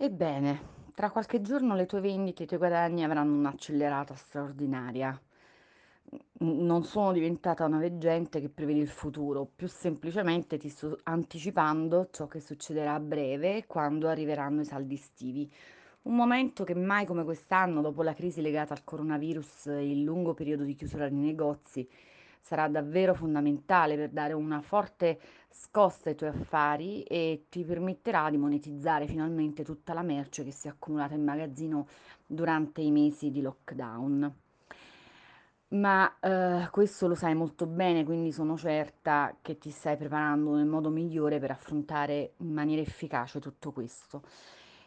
Ebbene, tra qualche giorno le tue vendite e i tuoi guadagni avranno un'accelerata straordinaria. Non sono diventata una veggente che prevede il futuro, più semplicemente ti sto anticipando ciò che succederà a breve quando arriveranno i saldi estivi. Un momento che mai come quest'anno, dopo la crisi legata al coronavirus e il lungo periodo di chiusura dei negozi, sarà davvero fondamentale per dare una forte scossa ai tuoi affari e ti permetterà di monetizzare finalmente tutta la merce che si è accumulata in magazzino durante i mesi di lockdown. Ma eh, questo lo sai molto bene, quindi sono certa che ti stai preparando nel modo migliore per affrontare in maniera efficace tutto questo.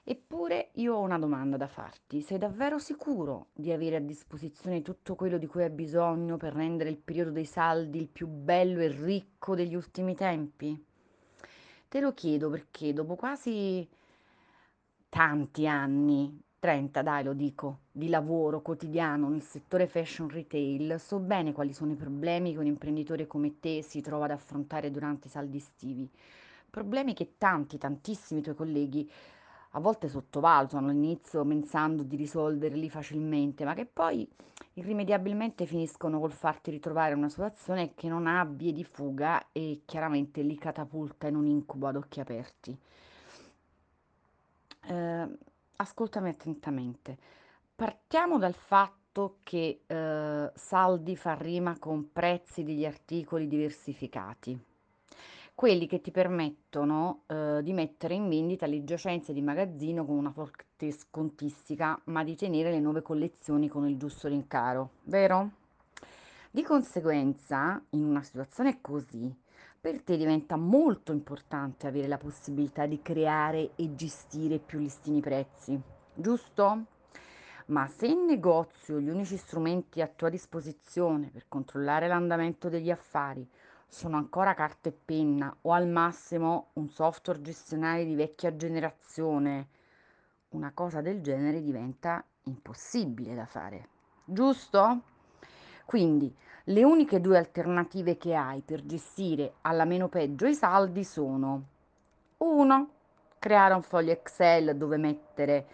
Eppure io ho una domanda da farti. Sei davvero sicuro di avere a disposizione tutto quello di cui hai bisogno per rendere il periodo dei saldi il più bello e ricco degli ultimi tempi? Te lo chiedo perché dopo quasi tanti anni, 30 dai lo dico, di lavoro quotidiano nel settore fashion retail, so bene quali sono i problemi che un imprenditore come te si trova ad affrontare durante i saldi estivi. Problemi che tanti, tantissimi tuoi colleghi a volte sottovalutano all'inizio pensando di risolverli facilmente, ma che poi irrimediabilmente finiscono col farti ritrovare una situazione che non ha vie di fuga e chiaramente li catapulta in un incubo ad occhi aperti. Eh, ascoltami attentamente. Partiamo dal fatto che eh, saldi fa rima con prezzi degli articoli diversificati, quelli che ti permettono eh, di mettere in vendita le giacenze di magazzino con una forte scontistica, ma di tenere le nuove collezioni con il giusto rincaro, vero? Di conseguenza, in una situazione così, per te diventa molto importante avere la possibilità di creare e gestire più listini prezzi, giusto? Ma se in negozio gli unici strumenti a tua disposizione per controllare l'andamento degli affari sono ancora carta e penna o al massimo un software gestionale di vecchia generazione, una cosa del genere diventa impossibile da fare, giusto? Quindi le uniche due alternative che hai per gestire alla meno peggio i saldi sono 1. Creare un foglio Excel dove mettere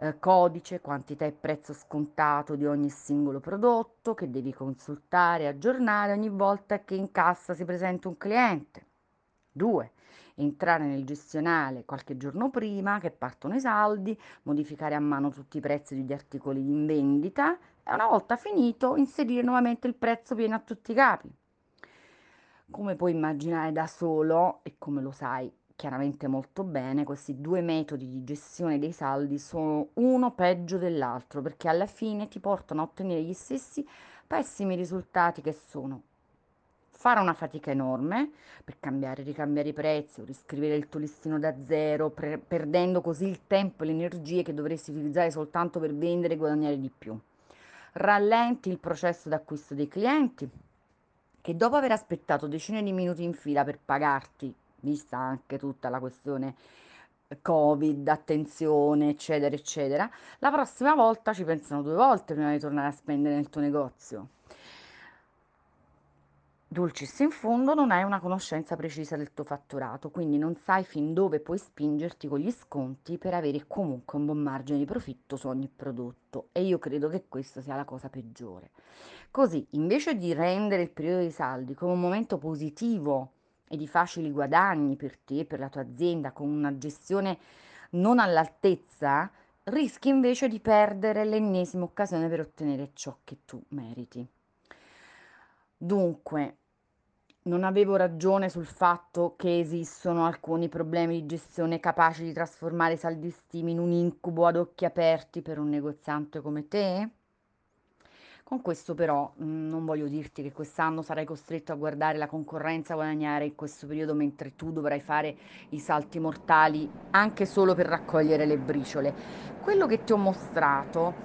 eh, codice, quantità e prezzo scontato di ogni singolo prodotto che devi consultare e aggiornare ogni volta che in cassa si presenta un cliente. 2. Entrare nel gestionale qualche giorno prima che partono i saldi, modificare a mano tutti i prezzi degli articoli in vendita e una volta finito inserire nuovamente il prezzo pieno a tutti i capi. Come puoi immaginare da solo, e come lo sai chiaramente molto bene, questi due metodi di gestione dei saldi sono uno peggio dell'altro perché alla fine ti portano a ottenere gli stessi pessimi risultati che sono fare una fatica enorme per cambiare, ricambiare i prezzi o riscrivere il tuo listino da zero, pre- perdendo così il tempo e le energie che dovresti utilizzare soltanto per vendere e guadagnare di più. Rallenti il processo d'acquisto dei clienti che dopo aver aspettato decine di minuti in fila per pagarti, vista anche tutta la questione Covid, attenzione, eccetera, eccetera, la prossima volta ci pensano due volte prima di tornare a spendere nel tuo negozio. Dulcis in fondo non hai una conoscenza precisa del tuo fatturato, quindi non sai fin dove puoi spingerti con gli sconti per avere comunque un buon margine di profitto su ogni prodotto e io credo che questa sia la cosa peggiore. Così, invece di rendere il periodo dei saldi come un momento positivo e di facili guadagni per te per la tua azienda, con una gestione non all'altezza, rischi invece di perdere l'ennesima occasione per ottenere ciò che tu meriti. Dunque, non avevo ragione sul fatto che esistono alcuni problemi di gestione capaci di trasformare i saldi stimi in un incubo ad occhi aperti per un negoziante come te? Con questo però mm, non voglio dirti che quest'anno sarai costretto a guardare la concorrenza guadagnare in questo periodo mentre tu dovrai fare i salti mortali anche solo per raccogliere le briciole. Quello che ti ho mostrato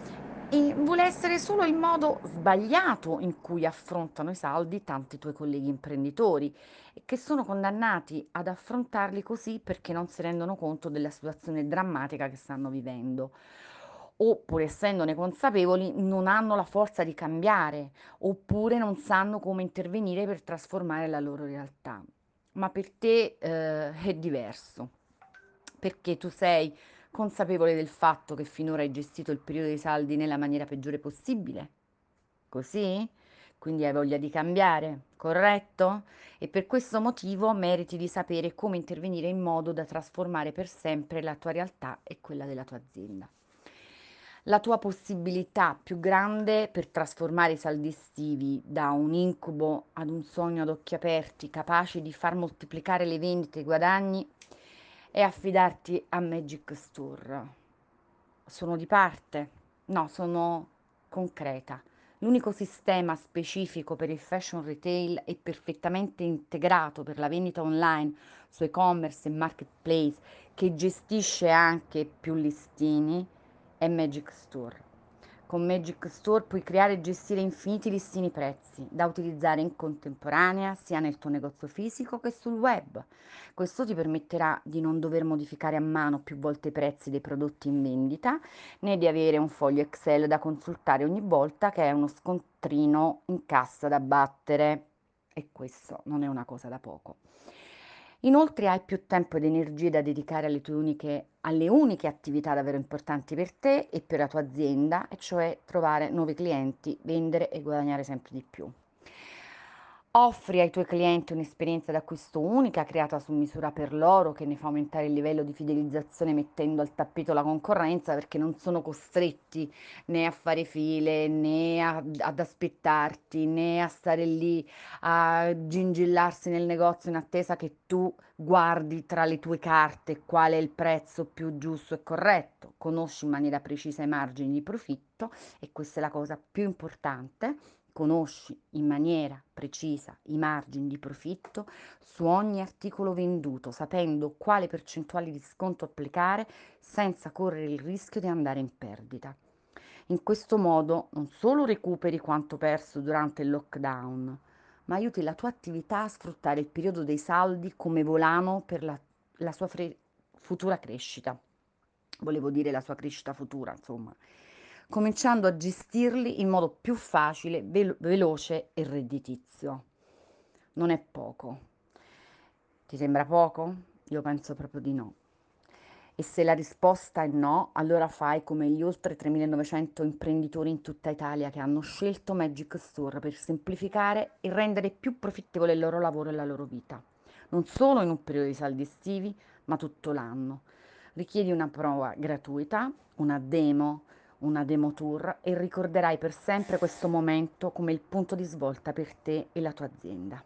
e vuole essere solo il modo sbagliato in cui affrontano i saldi tanti tuoi colleghi imprenditori che sono condannati ad affrontarli così perché non si rendono conto della situazione drammatica che stanno vivendo. O pur essendone consapevoli, non hanno la forza di cambiare, oppure non sanno come intervenire per trasformare la loro realtà. Ma per te, eh, è diverso perché tu sei consapevole del fatto che finora hai gestito il periodo dei saldi nella maniera peggiore possibile. Così? Quindi hai voglia di cambiare, corretto? E per questo motivo meriti di sapere come intervenire in modo da trasformare per sempre la tua realtà e quella della tua azienda. La tua possibilità più grande per trasformare i saldi estivi da un incubo ad un sogno ad occhi aperti, capaci di far moltiplicare le vendite e i guadagni, è affidarti a Magic Store. Sono di parte? No, sono concreta. L'unico sistema specifico per il fashion retail e perfettamente integrato per la vendita online su e-commerce e marketplace che gestisce anche più listini è Magic Store. Con Magic Store puoi creare e gestire infiniti listini prezzi da utilizzare in contemporanea sia nel tuo negozio fisico che sul web. Questo ti permetterà di non dover modificare a mano più volte i prezzi dei prodotti in vendita, né di avere un foglio Excel da consultare ogni volta che è uno scontrino in cassa da battere. E questo non è una cosa da poco. Inoltre hai più tempo ed energie da dedicare alle tue uniche, alle uniche attività davvero importanti per te e per la tua azienda, e cioè trovare nuovi clienti, vendere e guadagnare sempre di più. Offri ai tuoi clienti un'esperienza d'acquisto unica creata su misura per loro che ne fa aumentare il livello di fidelizzazione mettendo al tappeto la concorrenza perché non sono costretti né a fare file né a, ad aspettarti né a stare lì a gingillarsi nel negozio in attesa che tu guardi tra le tue carte qual è il prezzo più giusto e corretto, conosci in maniera precisa i margini di profitto e questa è la cosa più importante conosci in maniera precisa i margini di profitto su ogni articolo venduto, sapendo quale percentuale di sconto applicare senza correre il rischio di andare in perdita. In questo modo non solo recuperi quanto perso durante il lockdown, ma aiuti la tua attività a sfruttare il periodo dei saldi come volano per la, la sua futura crescita. Volevo dire la sua crescita futura, insomma cominciando a gestirli in modo più facile, velo- veloce e redditizio. Non è poco. Ti sembra poco? Io penso proprio di no. E se la risposta è no, allora fai come gli oltre 3.900 imprenditori in tutta Italia che hanno scelto Magic Store per semplificare e rendere più profittevole il loro lavoro e la loro vita. Non solo in un periodo di saldi estivi, ma tutto l'anno. Richiedi una prova gratuita, una demo una demo tour e ricorderai per sempre questo momento come il punto di svolta per te e la tua azienda.